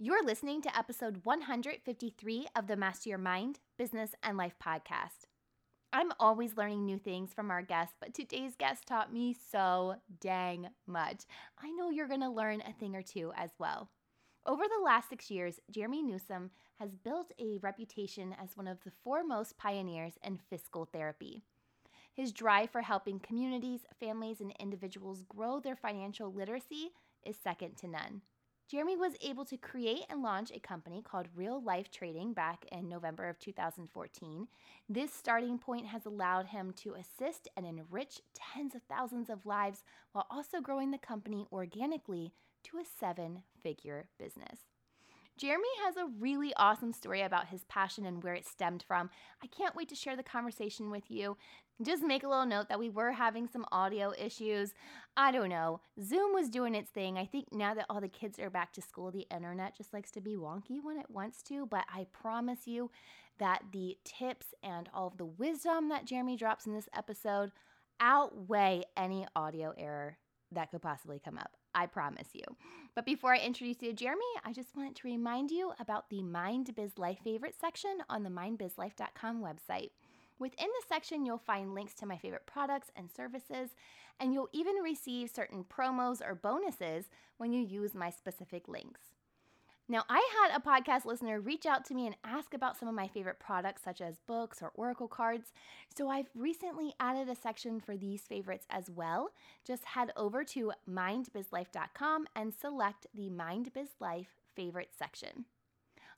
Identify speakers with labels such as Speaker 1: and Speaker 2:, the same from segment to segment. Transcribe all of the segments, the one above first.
Speaker 1: You're listening to episode 153 of the Master Your Mind, Business, and Life podcast. I'm always learning new things from our guests, but today's guest taught me so dang much. I know you're going to learn a thing or two as well. Over the last six years, Jeremy Newsome has built a reputation as one of the foremost pioneers in fiscal therapy. His drive for helping communities, families, and individuals grow their financial literacy is second to none. Jeremy was able to create and launch a company called Real Life Trading back in November of 2014. This starting point has allowed him to assist and enrich tens of thousands of lives while also growing the company organically to a seven figure business. Jeremy has a really awesome story about his passion and where it stemmed from. I can't wait to share the conversation with you. Just make a little note that we were having some audio issues. I don't know. Zoom was doing its thing. I think now that all the kids are back to school, the internet just likes to be wonky when it wants to. But I promise you that the tips and all of the wisdom that Jeremy drops in this episode outweigh any audio error that could possibly come up. I promise you. But before I introduce you to Jeremy, I just wanted to remind you about the Mind Biz Life favorite section on the mindbizlife.com website. Within the section, you'll find links to my favorite products and services, and you'll even receive certain promos or bonuses when you use my specific links. Now, I had a podcast listener reach out to me and ask about some of my favorite products, such as books or Oracle cards. So I've recently added a section for these favorites as well. Just head over to mindbizlife.com and select the MindBizLife favorite section.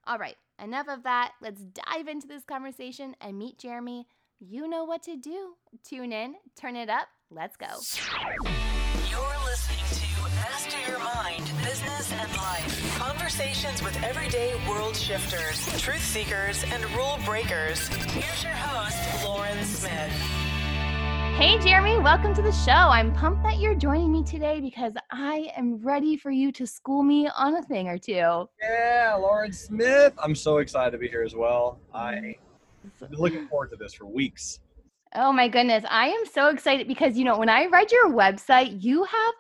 Speaker 1: All right, enough of that. Let's dive into this conversation and meet Jeremy. You know what to do. Tune in, turn it up. Let's go.
Speaker 2: You're listening to Master Your Mind, Business and Life. Conversations with everyday world shifters, truth seekers, and rule breakers. Here's your host, Lauren Smith.
Speaker 1: Hey, Jeremy, welcome to the show. I'm pumped that you're joining me today because I am ready for you to school me on a thing or two.
Speaker 3: Yeah, Lauren Smith. I'm so excited to be here as well. I've been looking forward to this for weeks.
Speaker 1: Oh my goodness. I am so excited because, you know, when I read your website, you have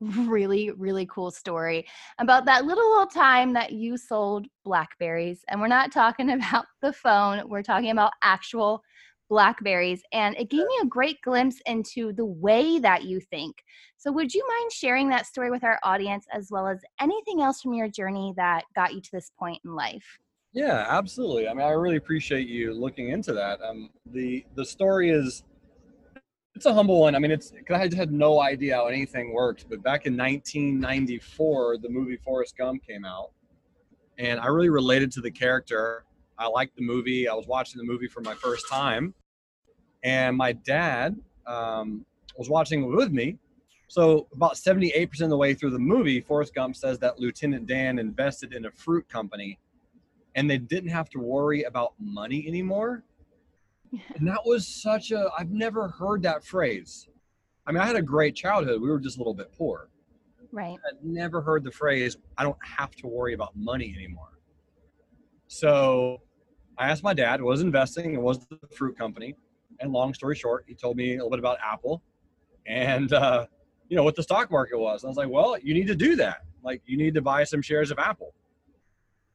Speaker 1: really, really cool story about that little old time that you sold blackberries. And we're not talking about the phone, we're talking about actual blackberries. And it gave me a great glimpse into the way that you think. So, would you mind sharing that story with our audience as well as anything else from your journey that got you to this point in life?
Speaker 3: Yeah, absolutely. I mean, I really appreciate you looking into that. Um, the the story is it's a humble one. I mean, it's because I just had no idea how anything worked. But back in 1994, the movie Forrest Gump came out, and I really related to the character. I liked the movie. I was watching the movie for my first time, and my dad um, was watching with me. So about 78% of the way through the movie, Forrest Gump says that Lieutenant Dan invested in a fruit company and they didn't have to worry about money anymore. And that was such a, I've never heard that phrase. I mean, I had a great childhood. We were just a little bit poor.
Speaker 1: Right.
Speaker 3: I'd never heard the phrase, I don't have to worry about money anymore. So I asked my dad, was investing, it was the fruit company. And long story short, he told me a little bit about Apple and, uh, you know, what the stock market was. And I was like, well, you need to do that. Like, you need to buy some shares of Apple.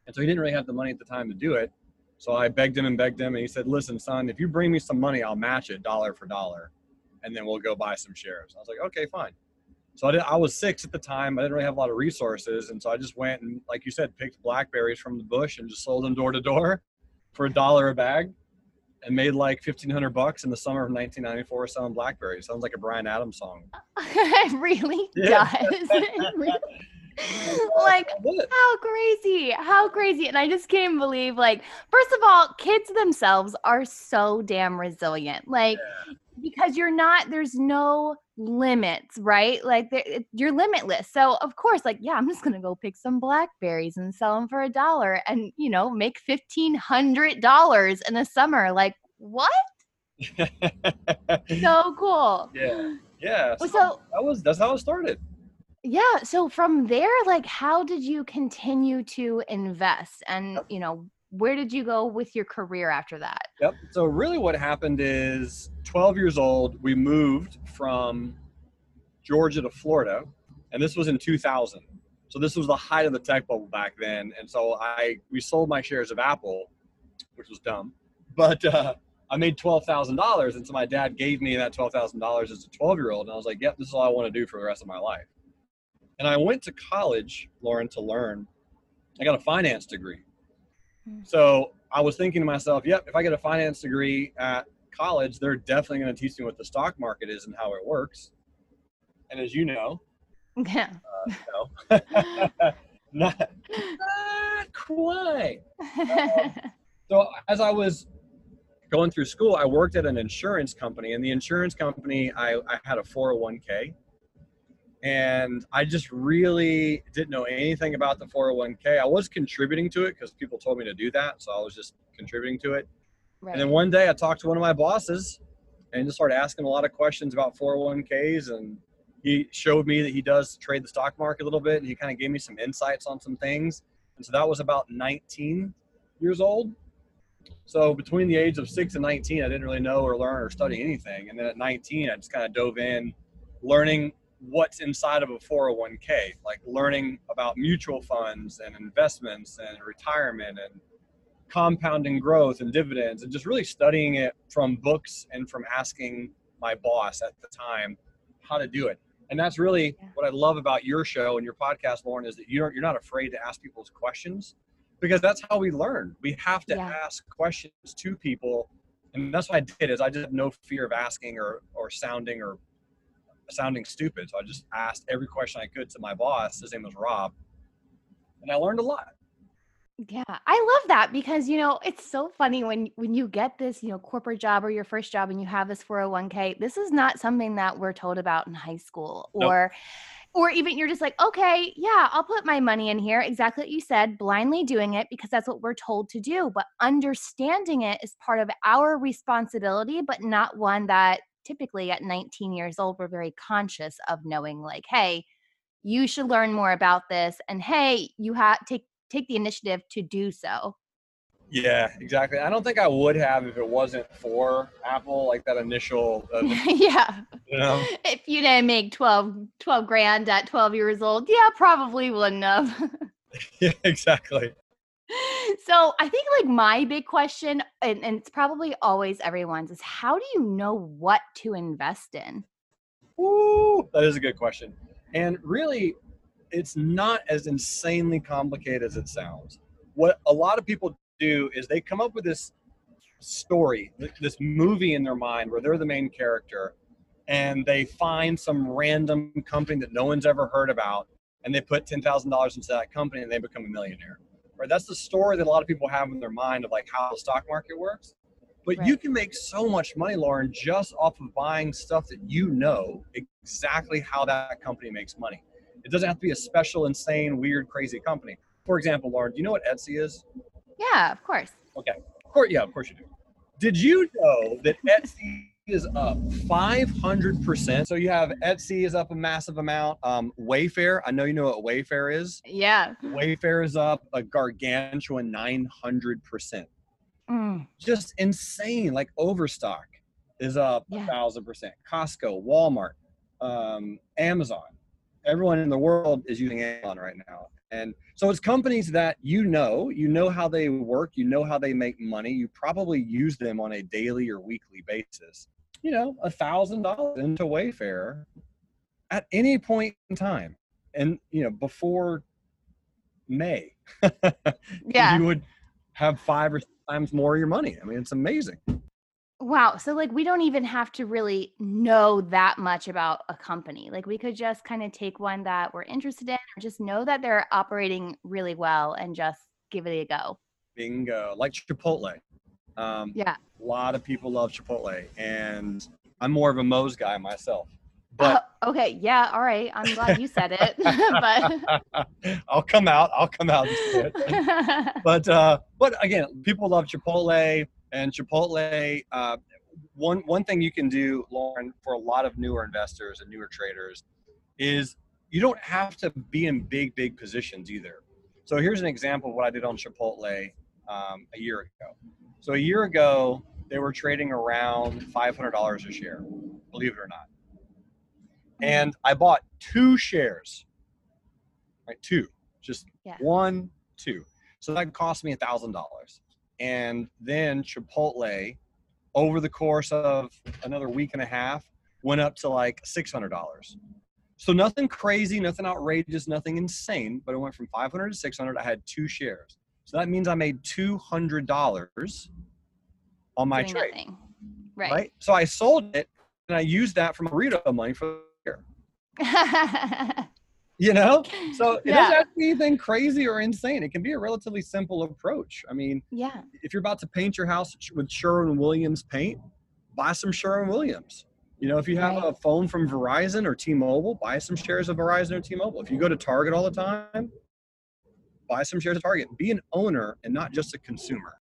Speaker 3: And so he didn't really have the money at the time to do it. So I begged him and begged him, and he said, "Listen, son, if you bring me some money, I'll match it dollar for dollar, and then we'll go buy some shares." I was like, "Okay, fine." So I, did, I was six at the time. I didn't really have a lot of resources, and so I just went and, like you said, picked blackberries from the bush and just sold them door to door for a dollar a bag, and made like fifteen hundred bucks in the summer of 1994 selling blackberries. Sounds like a Bryan Adams song.
Speaker 1: it really
Speaker 3: Yeah.
Speaker 1: does. Like how crazy how crazy. And i just can't believe like first of all kids themselves are so damn resilient. Like because you're not there's no limits right? Like you're limitless. So of course like yeah i'm just gonna go pick some blackberries and sell them for a dollar and you know make fifteen hundred dollars in the summer. Like what? So cool.
Speaker 3: Yeah, yeah. So
Speaker 1: so
Speaker 3: that was that's how it started.
Speaker 1: Yeah. So from there, like, how did you continue to invest? And, you know, where did you go with your career after that?
Speaker 3: Yep. So really what happened is 12 years old, we moved from Georgia to Florida, and this was in 2000. So this was the height of the tech bubble back then, and so I we sold my shares of Apple, which was dumb, but uh, I made twelve thousand dollars, and so my dad gave me that twelve thousand dollars as a twelve year old, and I was like, "Yep, this is all I want to do for the rest of my life." And I went to college, Lauren, to learn. I got a finance degree,
Speaker 1: Hmm.
Speaker 3: so I was thinking to myself, "Yep, if I get a finance degree at college, they're definitely going to teach me what the stock market is and how it works." And as you know,
Speaker 1: Yeah.
Speaker 3: no. not, not quite. So as I was going through school, I worked at an insurance company, and the insurance company, I, I had a 401k. And I just really didn't know anything about the 401k. I was contributing to it because people told me to do that. So I was just contributing to it.
Speaker 1: right.
Speaker 3: And then one day I talked to one of my bosses and just started asking a lot of questions about 401ks. And he showed me that he does trade the stock market a little bit. And he kind of gave me some insights on some things. And so that was about 19 years old. So between the age of six and 19, I didn't really know or learn or study anything. And then at 19, I just kind of dove in learning what's inside of a 401k, like learning about mutual funds and investments and retirement and compounding growth and dividends and just really studying it from books and from asking my boss at the time how to do it. And that's really
Speaker 1: Yeah.
Speaker 3: what I love about your show and your podcast, Lauren, is that you're you're not afraid to ask people's questions because that's how we learn. We have to
Speaker 1: Yeah.
Speaker 3: ask questions to people. And that's what I did is I just had no fear of asking or or sounding or sounding stupid. So I just asked every question I could to my boss. His name was Rob. And I learned a lot.
Speaker 1: Yeah, I love that because you know it's so funny when when you get this you know corporate job or your first job and you have this 401k. This is not something that we're told about in high school
Speaker 3: Nope.
Speaker 1: or or even you're just like, okay, yeah, I'll put my money in here. Exactly what you said, blindly doing it because that's what we're told to do. But understanding it is part of our responsibility, but not one that typically at 19 years old we're very conscious of knowing like, hey, you should learn more about this and hey, you have take take the initiative to do so.
Speaker 3: Yeah, exactly. I don't think I would have if it wasn't for Apple, like that initial, uh,
Speaker 1: yeah.
Speaker 3: you know.
Speaker 1: If you didn't make 12, 12 grand at 12 years old, yeah, probably wouldn't have.
Speaker 3: yeah, exactly.
Speaker 1: So I think like my big question, and, and it's probably always everyone's, is how do you know what to invest in?
Speaker 3: Woo, that is a good question. And really, it's not as insanely complicated as it sounds. What a lot of people do is they come up with this story, this movie in their mind where they're the main character, and they find some random company that no one's ever heard about, and they put ten thousand dollars into that company, and they become a millionaire. Right? That's the story that a lot of people have in their mind of like how the stock market works. But you can make so much money, Lauren, just off of buying stuff that you know exactly how that company makes money. It doesn't have to be a special, insane, weird, crazy company. For example, Lauren, do you know what Etsy is?
Speaker 1: Yeah, of course.
Speaker 3: Okay. Of course, yeah, of course you do. Did you know that Etsy is up 500%? So you have Etsy is up a massive amount. Um, Wayfair, I know you know what Wayfair is.
Speaker 1: Yeah.
Speaker 3: Wayfair is up a gargantuan 900%.
Speaker 1: Mm,
Speaker 3: Just insane. Like Overstock is up a thousand percent. Costco, Walmart, um, Amazon. Everyone in the world is using Amazon right now. And so it's companies that you know, you know how they work, you know how they make money. You probably use them on a daily or weekly basis. You know, a thousand dollars into Wayfair at any point in time. And you know, before May,
Speaker 1: yeah.
Speaker 3: you would have five or six times more of your money. I mean, it's amazing.
Speaker 1: Wow. So like we don't even have to really know that much about a company. Like we could just kind of take one that we're interested in or just know that they're operating really well and just give it a go.
Speaker 3: Bingo. Like Chipotle. Um,
Speaker 1: Yeah.
Speaker 3: A lot of people love Chipotle, and I'm more of a Moe's guy myself. But
Speaker 1: Oh, okay. Yeah. All right. I'm glad you said it. but
Speaker 3: I'll come out. I'll come out and say it. But uh, but again, people love Chipotle, and Chipotle. Uh, one one thing you can do, Lauren, for a lot of newer investors and newer traders, is you don't have to be in big big positions either. So here's an example of what I did on Chipotle um, a year ago. So a year ago, they were trading around $500 a share, believe it or not. And I bought two shares right? Two, just
Speaker 1: Yeah.
Speaker 3: one, two. So that cost me a thousand dollars. And then Chipotle, over the course of another week and a half, went up to like six hundred dollars. So nothing crazy, nothing outrageous, nothing insane, but it went from five hundred to six hundred. I had two shares, so that means I made two hundred dollars on my
Speaker 1: Doing
Speaker 3: trade,
Speaker 1: nothing. Right.
Speaker 3: right? So I sold it, and I used that for my burrito money for the year. You know, so it
Speaker 1: Yeah.
Speaker 3: doesn't have to be anything crazy or insane. It can be a relatively simple approach. I mean,
Speaker 1: yeah.
Speaker 3: if you're about to paint your house with Sherwin Williams paint, buy some Sherwin Williams. You know, if you have
Speaker 1: Right.
Speaker 3: a phone from Verizon or T-Mobile, buy some shares of Verizon or T-Mobile. If you go to Target all the time, buy some shares of Target. Be an owner and not just a consumer.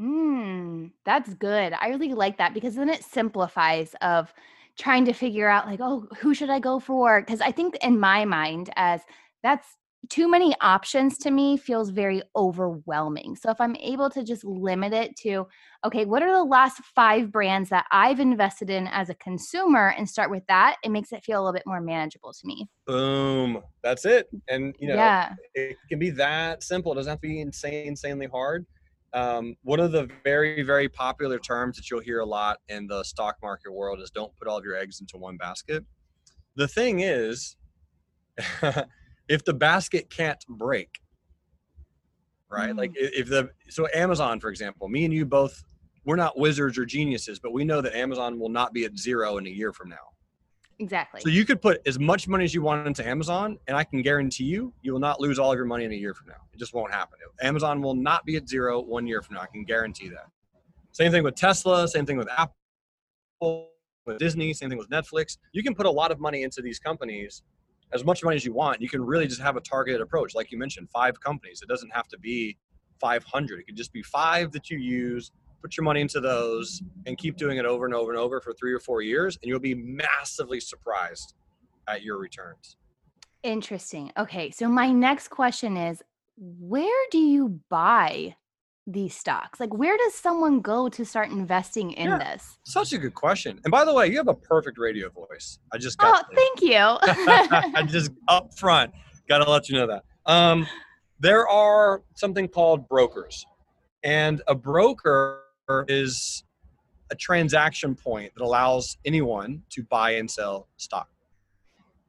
Speaker 1: Mm, that's good. I really like that because then it simplifies of trying to figure out like, oh, who should I go for? Because I think in my mind, as that's too many options to me feels very overwhelming. So if I'm able to just limit it to, okay, what are the last five brands that I've invested in as a consumer and start with that, it makes it feel a little bit more manageable to me.
Speaker 3: Boom. That's it. And you know,
Speaker 1: yeah.
Speaker 3: it can be that simple. It doesn't have to be insane, insanely hard. Um, one of the very, very popular terms that you'll hear a lot in the stock market world is don't put all of your eggs into one basket. The thing is, if the basket can't break, right? Like mm. if the so Amazon, for example, me and you both, we're not wizards or geniuses, but we know that Amazon will not be at zero in a year from now.
Speaker 1: Exactly.
Speaker 3: So you could put as much money as you want into Amazon, and I can guarantee you, you will not lose all of your money in a year from now. It just won't happen. Amazon will not be at zero one year from now. I can guarantee that. Same thing with Tesla. Same thing with Apple, with Disney. Same thing with Netflix. You can put a lot of money into these companies, as much money as you want. You can really just have a targeted approach, like you mentioned, five companies. It doesn't have to be 500. It could just be five that you use. Put your money into those and keep doing it over and over and over for three or four years, and you'll be massively surprised at your returns.
Speaker 1: Interesting. Okay. So my next question is where do you buy these stocks? Like where does someone go to start investing in
Speaker 3: Yeah.
Speaker 1: this?
Speaker 3: Such a good question. And by the way, you have a perfect radio voice. I just
Speaker 1: Oh,
Speaker 3: got
Speaker 1: thank you.
Speaker 3: I just up front got to let you know that. Um, there are something called brokers, and a broker is a transaction point that allows anyone to buy and sell stock.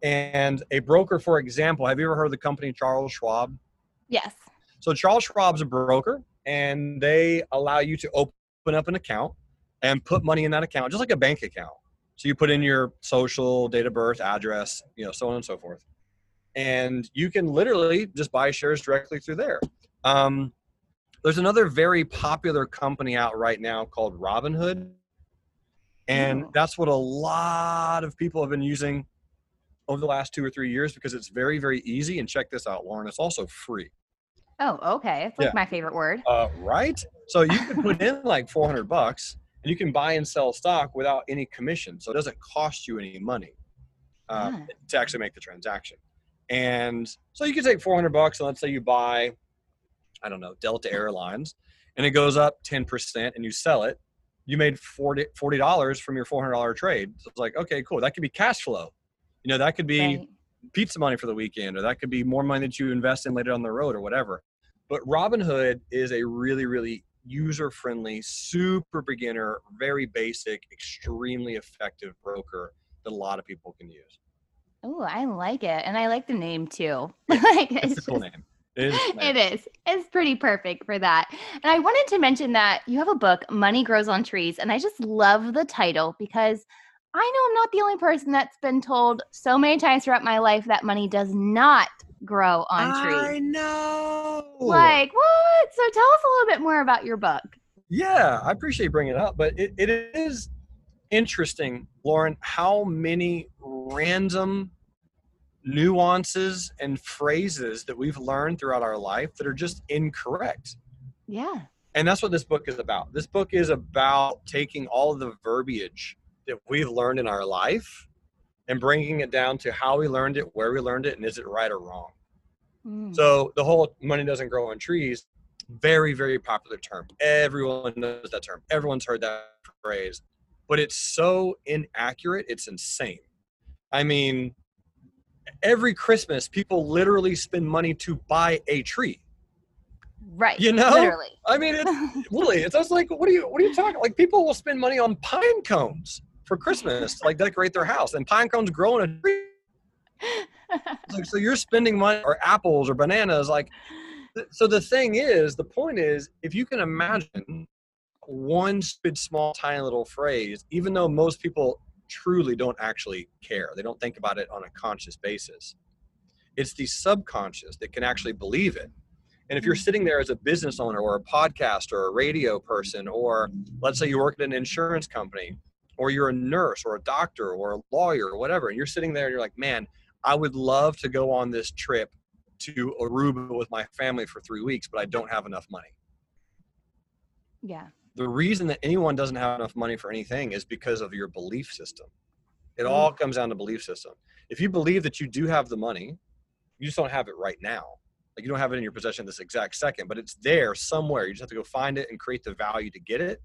Speaker 3: And a broker, for example, have you ever heard of the company Charles Schwab?
Speaker 1: yes.
Speaker 3: So Charles Schwab's a broker, and they allow you to open up an account and put money in that account, just like a bank account. So you put in your social, date of birth, address, you know, so on and so forth, and you can literally just buy shares directly through there. Um, there's another very popular company out right now called Robinhood, and
Speaker 1: Oh.
Speaker 3: that's what a lot of people have been using over the last two or three years because it's very, very easy. And check this out, Lauren, it's also free.
Speaker 1: Oh, okay. It's like
Speaker 3: Yeah.
Speaker 1: my favorite word.
Speaker 3: Uh, right? So you can put in like 400 bucks and you can buy and sell stock without any commission. So it doesn't cost you any money uh,
Speaker 1: Ah.
Speaker 3: to actually make the transaction. And so you can take 400 bucks and let's say you buy, I don't know, Delta Airlines and it goes up 10% and you sell it. You made 40 $40 from your $400 trade. So it's like, okay, cool. That could be cash flow. You know, that could be
Speaker 1: Right.
Speaker 3: Pizza money for the weekend, or that could be more money that you invest in later on the road, or whatever. But Robinhood is a really, really user friendly, super beginner, very basic, extremely effective broker that a lot of people can use.
Speaker 1: Oh, I like it. And I like the name too. like
Speaker 3: It's
Speaker 1: it's
Speaker 3: a cool
Speaker 1: just-
Speaker 3: name. It is.
Speaker 1: It is. It's pretty perfect for that. And I wanted to mention that you have a book, Money Grows on Trees. And I just love the title because I know I'm not the only person that's been told so many times throughout my life that money does not grow on trees.
Speaker 3: I know.
Speaker 1: Like, what? So tell us a little bit more about your book.
Speaker 3: Yeah, I appreciate bringing it up, but it, it is interesting, Lauren, how many random nuances and phrases that we've learned throughout our life that are just incorrect.
Speaker 1: Yeah.
Speaker 3: And that's what this book is about. This book is about taking all the verbiage that we've learned in our life and bringing it down to how we learned it, where we learned it, and is it right or wrong.
Speaker 1: Mm.
Speaker 3: So the whole money doesn't grow on trees, very, very popular term. Everyone knows that term. Everyone's heard that phrase, but it's so inaccurate, it's insane. I mean, every Christmas, people literally spend money to buy a tree.
Speaker 1: Right.
Speaker 3: You know?
Speaker 1: Literally.
Speaker 3: I mean, it's literally, it's just like, what are you, what are you talking? Like, people will spend money on pine cones for Christmas, to, like decorate their house, and pine cones grow in a tree. Like, so you're spending money or apples or bananas, like. So the thing is, the point is, if you can imagine one stupid, small, tiny little phrase, even though most people truly don't actually care, they don't think about it on a conscious basis. It's the subconscious that can actually believe it. And if you're mm. sitting there as a business owner or a podcaster or a radio person, or let's say you work at an insurance company, or you're a nurse or a doctor or a lawyer or whatever, and you're sitting there and you're like, man, I would love to go on this trip to Aruba with my family for three weeks, but I don't have enough money.
Speaker 1: yeah.
Speaker 3: The reason that anyone doesn't have enough money for anything is because of your belief system. It mm. all comes down to belief system. If you believe that you do have the money, you just don't have it right now. Like you don't have it in your possession this exact second, but it's there somewhere. You just have to go find it and create the value to get it.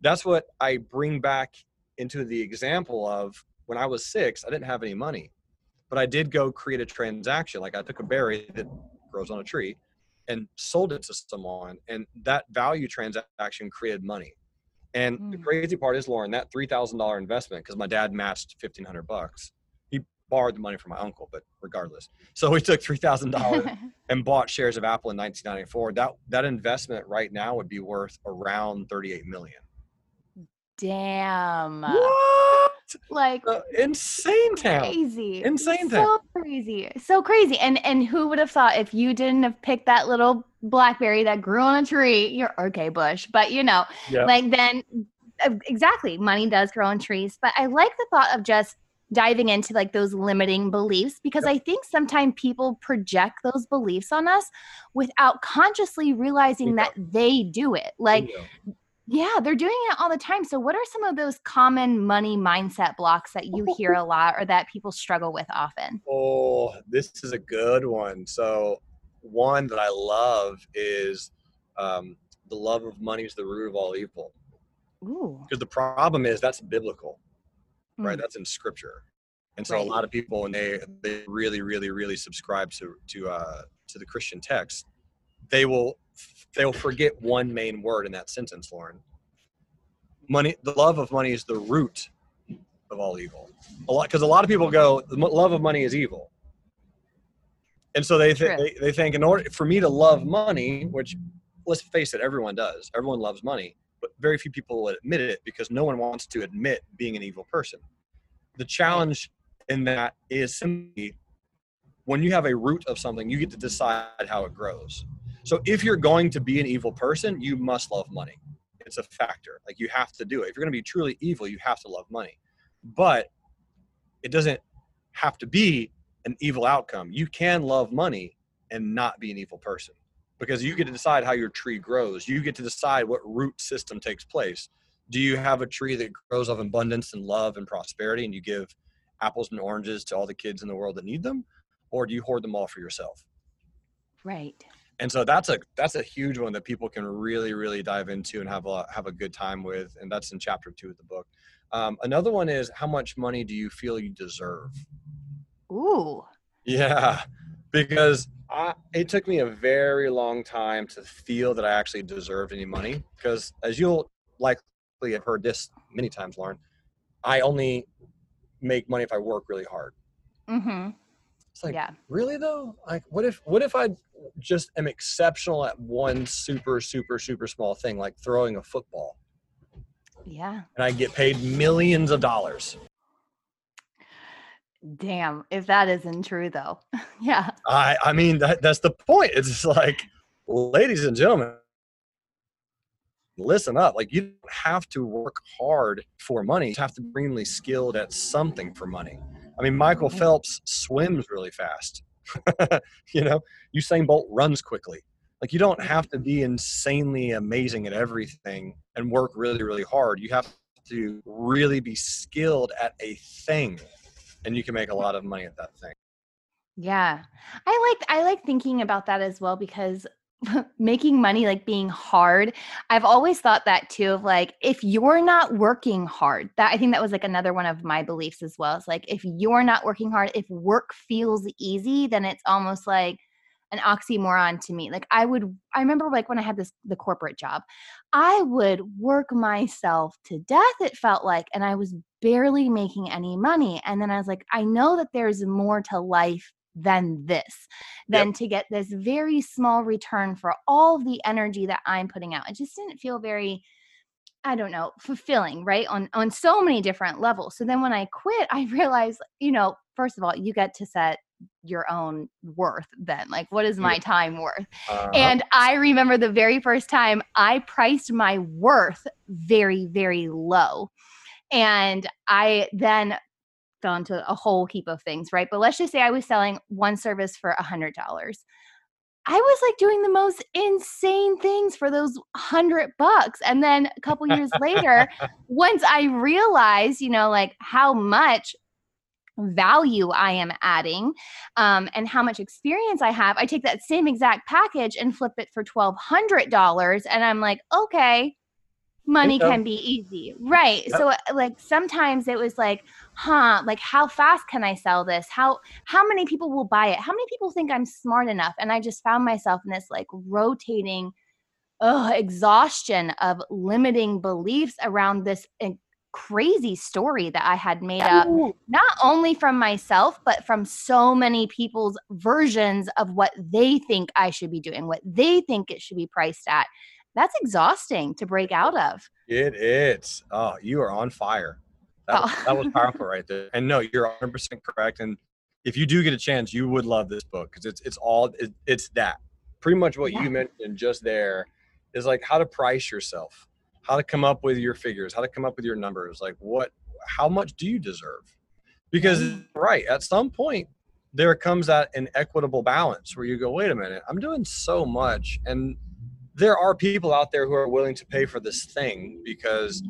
Speaker 3: That's what I bring back into the example of when I was six, I didn't have any money, but I did go create a transaction. Like I took a berry that grows on a tree and sold it to someone, and that value transaction created money. And the
Speaker 1: Mm.
Speaker 3: crazy part is, Lauren, that three thousand dollar investment because my dad matched fifteen hundred bucks. He borrowed the money from my uncle, but regardless, so we took three thousand dollars and bought shares of Apple in 1994. That that investment right now would be worth around 38 million.
Speaker 1: Damn.
Speaker 3: What?
Speaker 1: Like
Speaker 3: Uh, insane town.
Speaker 1: crazy.
Speaker 3: Insane town.
Speaker 1: So crazy. So crazy. And and who would have thought if you didn't have picked that little blackberry that grew on a tree, you're okay, Bush. But you know,
Speaker 3: Yeah.
Speaker 1: like then uh, exactly, money does grow on trees. But I like the thought of just diving into like those limiting beliefs because I think sometimes people project those beliefs on us without consciously realizing that they do it. Like. Yeah, they're doing it all the time. So, what are some of those common money mindset blocks that you hear a lot or that people struggle with often?
Speaker 3: Oh, this is a good one. So, one that I love is um, the love of money is the root of all evil.
Speaker 1: Ooh,
Speaker 3: Because the problem is that's biblical, right?
Speaker 1: Mm.
Speaker 3: That's in scripture. And so
Speaker 1: Right.
Speaker 3: a lot of people, when they they really, really, really subscribe to to uh, to the Christian text, they will they'll forget one main word in that sentence, Lauren. Money, the love of money is the root of all evil. A lot because a lot of people go, the love of money is evil, and so they, th- they they think in order for me to love money, which let's face it, everyone does. Everyone loves money, but very few people will admit it because no one wants to admit being an evil person. The challenge in that is simply when you have a root of something, you get to decide how it grows. So if you're going to be an evil person, you must love money. It's a factor. Like you have to do it. If you're going to be truly evil, you have to love money. But it doesn't have to be an evil outcome. You can love money and not be an evil person because you get to decide how your tree grows. You get to decide what root system takes place. Do you have a tree that grows of abundance and love and prosperity and you give apples and oranges to all the kids in the world that need them? Or do you hoard them all for yourself?
Speaker 1: right.
Speaker 3: And so that's a that's a huge one that people can really really dive into and have a have a good time with and that's in chapter two of the book. Um, another one is how much money do you feel you deserve?
Speaker 1: Ooh,
Speaker 3: yeah because I, it took me a very long time to feel that i actually deserved any money because as you'll likely have heard this many times lauren i only make money if i work really hard.
Speaker 1: Mm-hmm.
Speaker 3: It's like
Speaker 1: yeah.
Speaker 3: really though like what if what if i just am exceptional at one super super super small thing like throwing a football
Speaker 1: Yeah.
Speaker 3: and i get paid millions of dollars
Speaker 1: Damn. If that isn't true, though. yeah.
Speaker 3: i i mean that, that's the point it's just like ladies and gentlemen listen up like you don't have to work hard for money you have to be extremely skilled at something for money i mean michael
Speaker 1: Mhm.
Speaker 3: phelps swims really fast you know usain bolt runs quickly like you don't have to be insanely amazing at everything and work really really hard you have to really be skilled at a thing and you can make a lot of money at that thing
Speaker 1: Yeah. I like I like thinking about that as well because making money like being hard. I've always thought that too of like if you're not working hard, that I think that was like another one of my beliefs as well. It's like if you're not working hard, if work feels easy, then it's almost like an oxymoron to me. Like I would I remember like when I had this the corporate job, I would work myself to death it felt like and I was barely making any money. And then I was like I know that there's more to life than this than yep. to get this very small return for all the energy that I'm putting out. It just didn't feel very I don't know, fulfilling, right? On on so many different levels. So then when I quit, I realized, you know, first of all, you get to set your own worth then. Like what is my time worth? Uh-huh. And I remember the very first time I priced my worth very very low. And I then fell into a whole heap of things, right? But let's just say I was selling one service for a hundred dollars. I was like doing the most insane things for those hundred bucks. And then a couple years later, once I realized, you know, like how much value I am adding um, and how much experience I have, I take that same exact package and flip it for $1,200. And I'm like, okay, money can be easy. Right. Yep. so uh, like sometimes it was like huh like how fast can i sell this? How how many people will buy it? How many people think i'm smart enough? And i just found myself in this like rotating oh exhaustion of limiting beliefs around this eh, crazy story that i had made up not only from myself but from so many people's versions of what they think i should be doing what they think it should be priced at that's exhausting to break out of.
Speaker 3: It is. Oh, you are on fire. That, oh. that was powerful oh. right there. And no, you're 100% correct. And if you do get a chance, you would love this book because it's it's all it, it's that. Pretty much what yeah. you mentioned just there is like how to price yourself, how to come up with your figures, how to come up with your numbers. Like what, how much do you deserve? Because right at some point there comes that inequitable balance where you go, wait a minute, I'm doing so much and there are people out there who are willing to pay for this thing because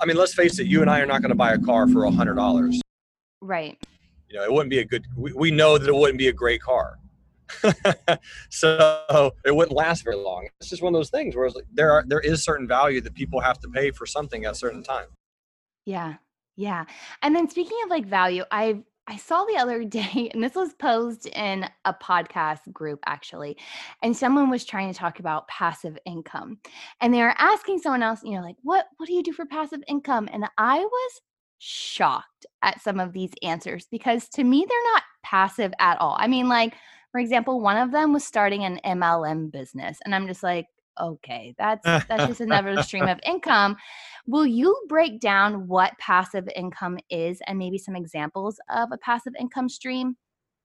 Speaker 3: I mean, let's face it, you and I are not going to buy a car for a hundred dollars.
Speaker 1: Right.
Speaker 3: You know, it wouldn't be a good, we, we know that it wouldn't be a great car. so it wouldn't last very long. It's just one of those things where like, there are, there is certain value that people have to pay for something at a certain time.
Speaker 1: Yeah. Yeah. And then speaking of like value, I've I saw the other day, and this was posed in a podcast group actually, and someone was trying to talk about passive income. And they were asking someone else, you know, like, what what do you do for passive income? And I was shocked at some of these answers because to me they're not passive at all. I mean, like, for example, one of them was starting an MLM business, and I'm just like, okay, that's that's just another stream of income. Will you break down what passive income is and maybe some examples of a passive income stream?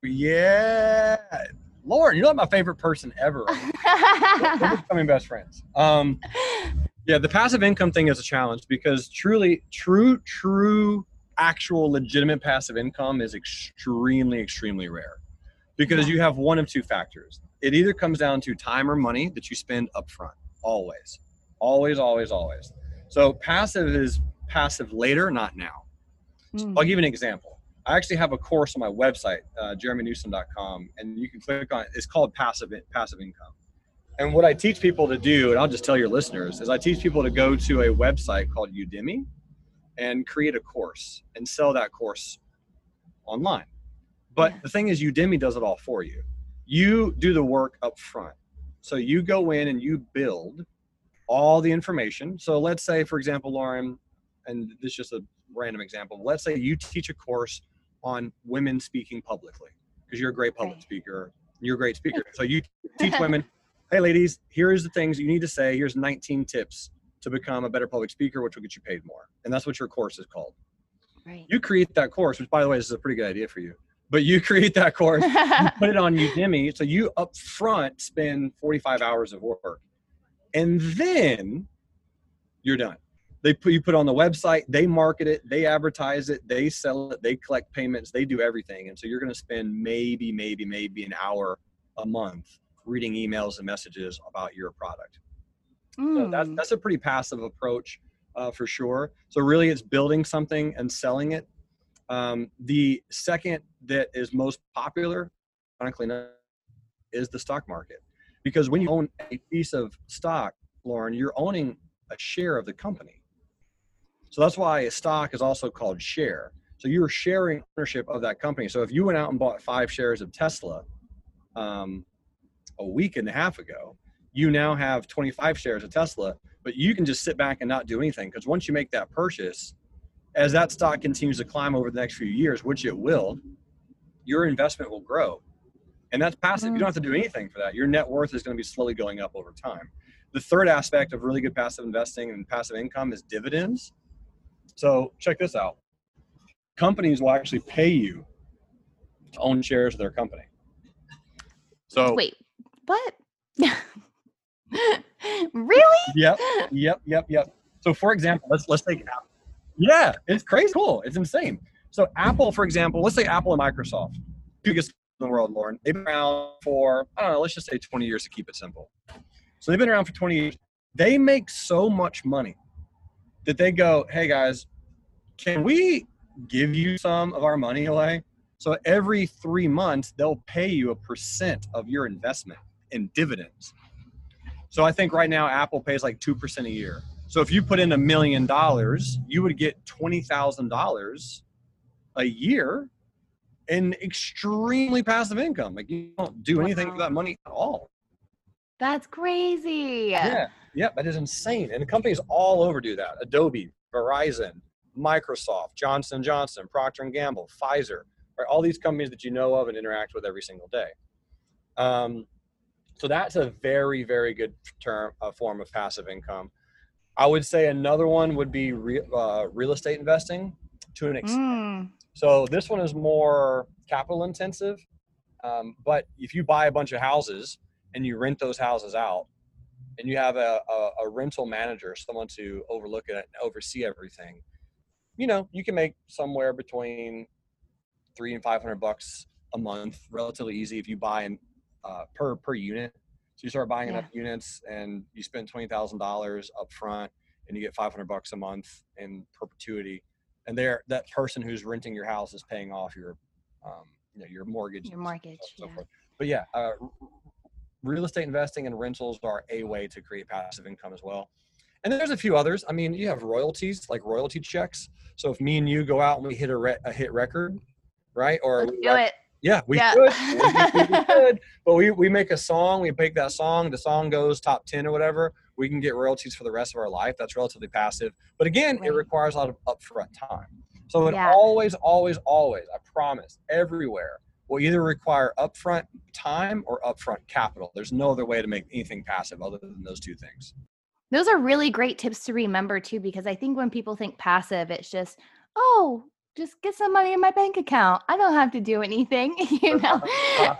Speaker 3: Yeah. Lauren, you're not my favorite person ever. We're becoming best friends. Um, yeah, the passive income thing is a challenge because truly, true, true, actual, legitimate passive income is extremely, extremely rare because yeah. you have one of two factors it either comes down to time or money that you spend upfront. Always, always, always, always. So passive is passive later, not now. So I'll give you an example. I actually have a course on my website, uh, jeremynewsome.com, and you can click on it. It's called passive passive income. And what I teach people to do, and I'll just tell your listeners, is I teach people to go to a website called Udemy and create a course and sell that course online. But the thing is, Udemy does it all for you you do the work up front. So you go in and you build all the information. So let's say, for example, Lauren, and this is just a random example. Let's say you teach a course on women speaking publicly because you're a great public speaker. You're a great speaker. So you teach women, hey, ladies, here's the things you need to say. Here's 19 tips to become a better public speaker, which will get you paid more. And that's what your course is called. Right. You create that course, which by the way, this is a pretty good idea for you but you create that course, you put it on Udemy. So you up front spend 45 hours of work. And then you're done. They put you put on the website, they market it, they advertise it, they sell it, they collect payments, they do everything. And so you're going to spend maybe, maybe, maybe an hour a month reading emails and messages about your product. Mm. So that's, hmm. that's a pretty passive approach uh, for sure. So really it's building something and selling it um, the second that is most popular, ironically enough, is the stock market. Because when you own a piece of stock, Lauren, you're owning a share of the company. So that's why a stock is also called share. So you're sharing ownership of that company. So if you went out and bought five shares of Tesla um, a week and a half ago, you now have 25 shares of Tesla, but you can just sit back and not do anything because once you make that purchase, as that stock continues to climb over the next few years, which it will, your investment will grow. And that's passive. You don't mm. have to do anything for that. Your net worth is going to be slowly going up over time. The third aspect of really good passive investing and passive income is dividends. So check this out. Companies will actually pay you to own shares of their company. So
Speaker 1: Wait, what? really?
Speaker 3: Yep, yep, yep, yep. So for example, let's let's take Apple. Yeah, it's crazy cool. It's insane. So Apple, for example, let's say Apple and Microsoft, biggest in the world, Lauren. They've been around for I don't know, let's just say 20 years to keep it simple. So they've been around for 20 years. They make so much money that they go, hey guys, can we give you some of our money away? So every three months, they'll pay you a percent of your investment in dividends. So I think right now Apple pays like 2% a year. So if you put in a million dollars, you would get $20,000 a year in extremely passive income. Like you don't do anything
Speaker 1: Wow.
Speaker 3: for that money at all.
Speaker 1: That's crazy.
Speaker 3: Yeah, yeah, that is insane. And companies all over do that. Adobe, Verizon, Microsoft, Johnson Johnson, Procter and Gamble, Pfizer, right? All these companies that you know of and interact with every single day. Um, so that's a very, very good term, a form of passive income. I would say another one would be re, uh, real estate investing to an extent.
Speaker 1: Mm,
Speaker 3: So this one is more capital intensive. Um, but if you buy a bunch of houses and you rent those houses out and you have a, a, a rental manager, someone to overlook it and oversee everything, you know, you can make somewhere between three and 500 bucks a month, relatively easy if you buy in, uh, per, per unit. So you start buying
Speaker 1: Yeah.
Speaker 3: enough units and you spend $20,000 up front and you get 500 bucks a month in perpetuity and there that person who's renting your house is paying off your um, you know your mortgage
Speaker 1: Your mortgage,
Speaker 3: so
Speaker 1: yeah.
Speaker 3: forth. but yeah uh, real estate investing and rentals are a way to create passive income as well and there's a few others i mean you have royalties like royalty checks so if me and you go out and we hit a, re- a hit record right or
Speaker 1: let's
Speaker 3: we
Speaker 1: do it.
Speaker 3: yeah, we
Speaker 1: Yeah.
Speaker 3: could. We, we could. But we, we make a song, we make that song, the song goes top 10 or whatever. We can get royalties for the rest of our life. That's relatively passive. But again, it requires a lot of upfront time. So it
Speaker 1: Yeah.
Speaker 3: always, always, always, I promise, everywhere will either require upfront time or upfront capital. There's no other way to make anything passive other than those two things.
Speaker 1: Those are really great tips to remember too, because I think when people think passive, it's just, oh, just get some money in my bank account. I don't have to do anything, you know?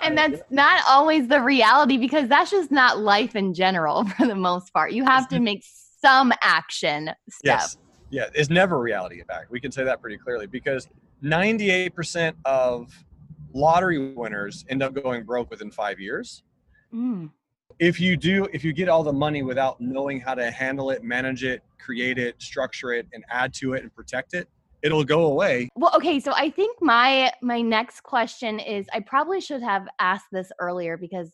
Speaker 1: And that's not always the reality because that's just not life in general for the most part. You have to make some action step.
Speaker 3: Yes. Yeah, it's never reality, in fact. We can say that pretty clearly because 98% of lottery winners end up going broke within five years.
Speaker 1: Mm,
Speaker 3: If you do, if you get all the money without knowing how to handle it, manage it, create it, structure it, and add to it and protect it, it'll go away.
Speaker 1: Well, okay, so I think my my next question is I probably should have asked this earlier because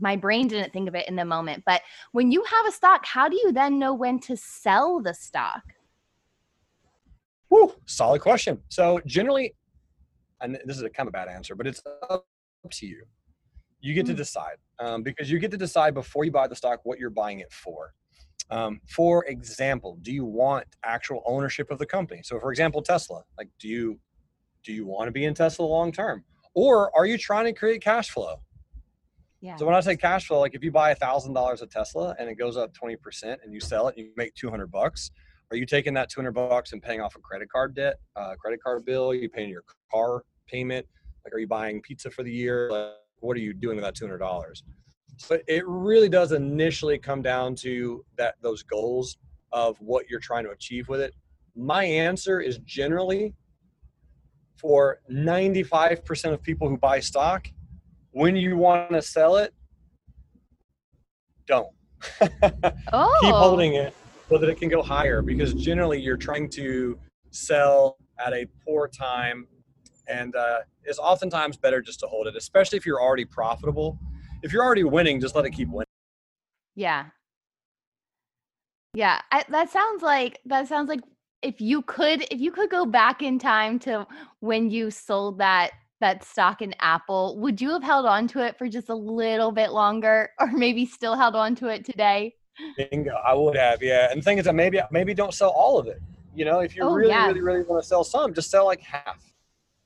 Speaker 1: my brain didn't think of it in the moment. But when you have a stock, how do you then know when to sell the stock?
Speaker 3: Whew, solid question. So generally, and this is a kind of bad answer, but it's up to you. You get to
Speaker 1: Mm.
Speaker 3: decide um, because you get to decide before you buy the stock what you're buying it for. Um, for example, do you want actual ownership of the company? So, for example, Tesla. Like, do you do you want to be in Tesla long term, or are you trying to create cash flow?
Speaker 1: Yeah.
Speaker 3: So when I say cash flow, like if you buy a thousand dollars of Tesla and it goes up twenty percent, and you sell it, and you make two hundred bucks. Are you taking that two hundred bucks and paying off a credit card debt, uh, credit card bill? Are you paying your car payment? Like, are you buying pizza for the year? Like, what are you doing with that two hundred dollars? So it really does initially come down to that those goals of what you're trying to achieve with it. My answer is generally for 95% of people who buy stock, when you want to sell it, don't.
Speaker 1: oh,
Speaker 3: Keep holding it so that it can go higher because generally you're trying to sell at a poor time and uh, it's oftentimes better just to hold it, especially if you're already profitable. If you're already winning, just let it keep winning.
Speaker 1: Yeah. Yeah, I, that sounds like that sounds like if you could if you could go back in time to when you sold that that stock in Apple, would you have held on to it for just a little bit longer or maybe still held on to it today?
Speaker 3: Bingo. I would have, yeah. And the thing is that maybe maybe don't sell all of it. You know, if you
Speaker 1: Oh,
Speaker 3: really,
Speaker 1: yeah.
Speaker 3: really, really want to sell some, just sell like half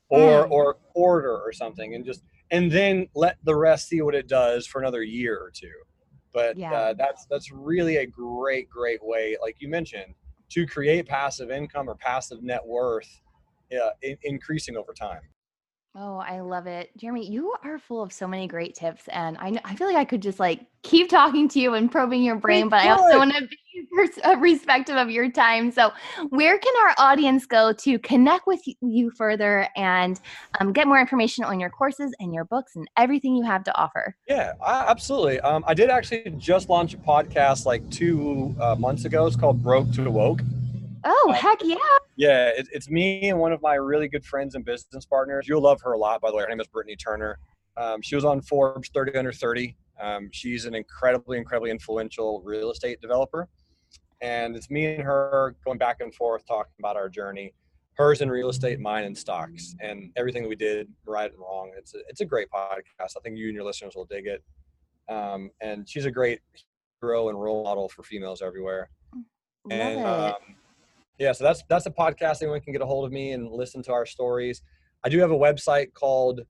Speaker 3: or
Speaker 1: Mm.
Speaker 3: or a quarter or something and just and then let the rest see what it does for another year or two. But
Speaker 1: Yeah.
Speaker 3: uh, that's that's really a great, great way, like you mentioned, to create passive income or passive net worth uh, in, increasing over time.
Speaker 1: Oh, I love it. Jeremy, you are full of so many great tips and I kn- I feel like I could just like keep talking to you and probing your brain, but I also want to be pers- uh, respectful of your time. So, where can our audience go to connect with you further and um, get more information on your courses and your books and everything you have to offer?
Speaker 3: Yeah, I, absolutely. Um, I did actually just launch a podcast like two uh, months ago. It's called Broke to Woke.
Speaker 1: Oh,
Speaker 3: Uh,
Speaker 1: heck yeah.
Speaker 3: Yeah, it, it's me and one of my really good friends and business partners. You'll love her a lot, by the way. Her name is Brittany Turner. Um, she was on Forbes 30 under 30. Um, she's an incredibly, incredibly influential real estate developer. And it's me and her going back and forth talking about our journey. Hers in real estate, mine in stocks, and everything that we did right and wrong. It's a, it's a great podcast. I think you and your listeners will dig it. Um, and she's a great hero and role model for females everywhere
Speaker 1: Love
Speaker 3: and
Speaker 1: it.
Speaker 3: um, yeah so that's that's a podcast anyone can get a hold of me and listen to our stories. I do have a website called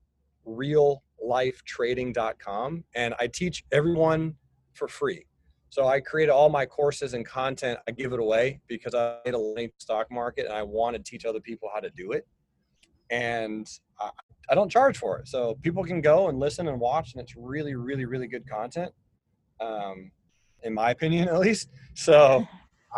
Speaker 3: reallifetrading.com and i teach everyone for free. So i create all my courses and content i give it away because i made a link stock market and i want to teach other people how to do it. And I, I don't charge for it. So people can go and listen and watch and it's really really really good content um, in my opinion at least. So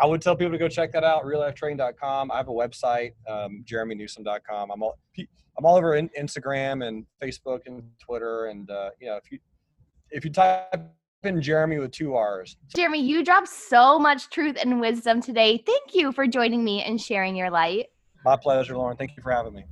Speaker 3: I would tell people to go check that out, reallifetrading.com. I have a website, um, jeremynewsome.com. I'm all, I'm all over in, Instagram and Facebook and Twitter. And, uh, you know, if you, if you type in Jeremy with two R's,
Speaker 1: Jeremy, you dropped so much truth and wisdom today. Thank you for joining me and sharing your light.
Speaker 3: my pleasure, Lauren. Thank you for having me.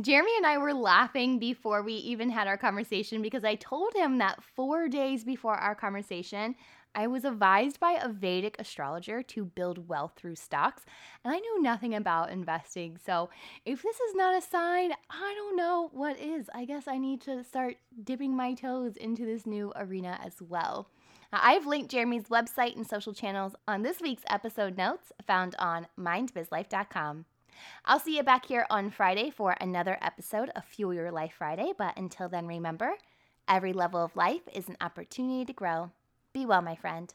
Speaker 1: Jeremy and I were laughing before we even had our conversation because I told him that four days before our conversation, I was advised by a Vedic astrologer to build wealth through stocks, and I knew nothing about investing. So, if this is not a sign, I don't know what is. I guess I need to start dipping my toes into this new arena as well. I've linked Jeremy's website and social channels on this week's episode notes found on mindbizlife.com. I'll see you back here on Friday for another episode of Fuel Your Life Friday. But until then, remember every level of life is an opportunity to grow. Be well, my friend.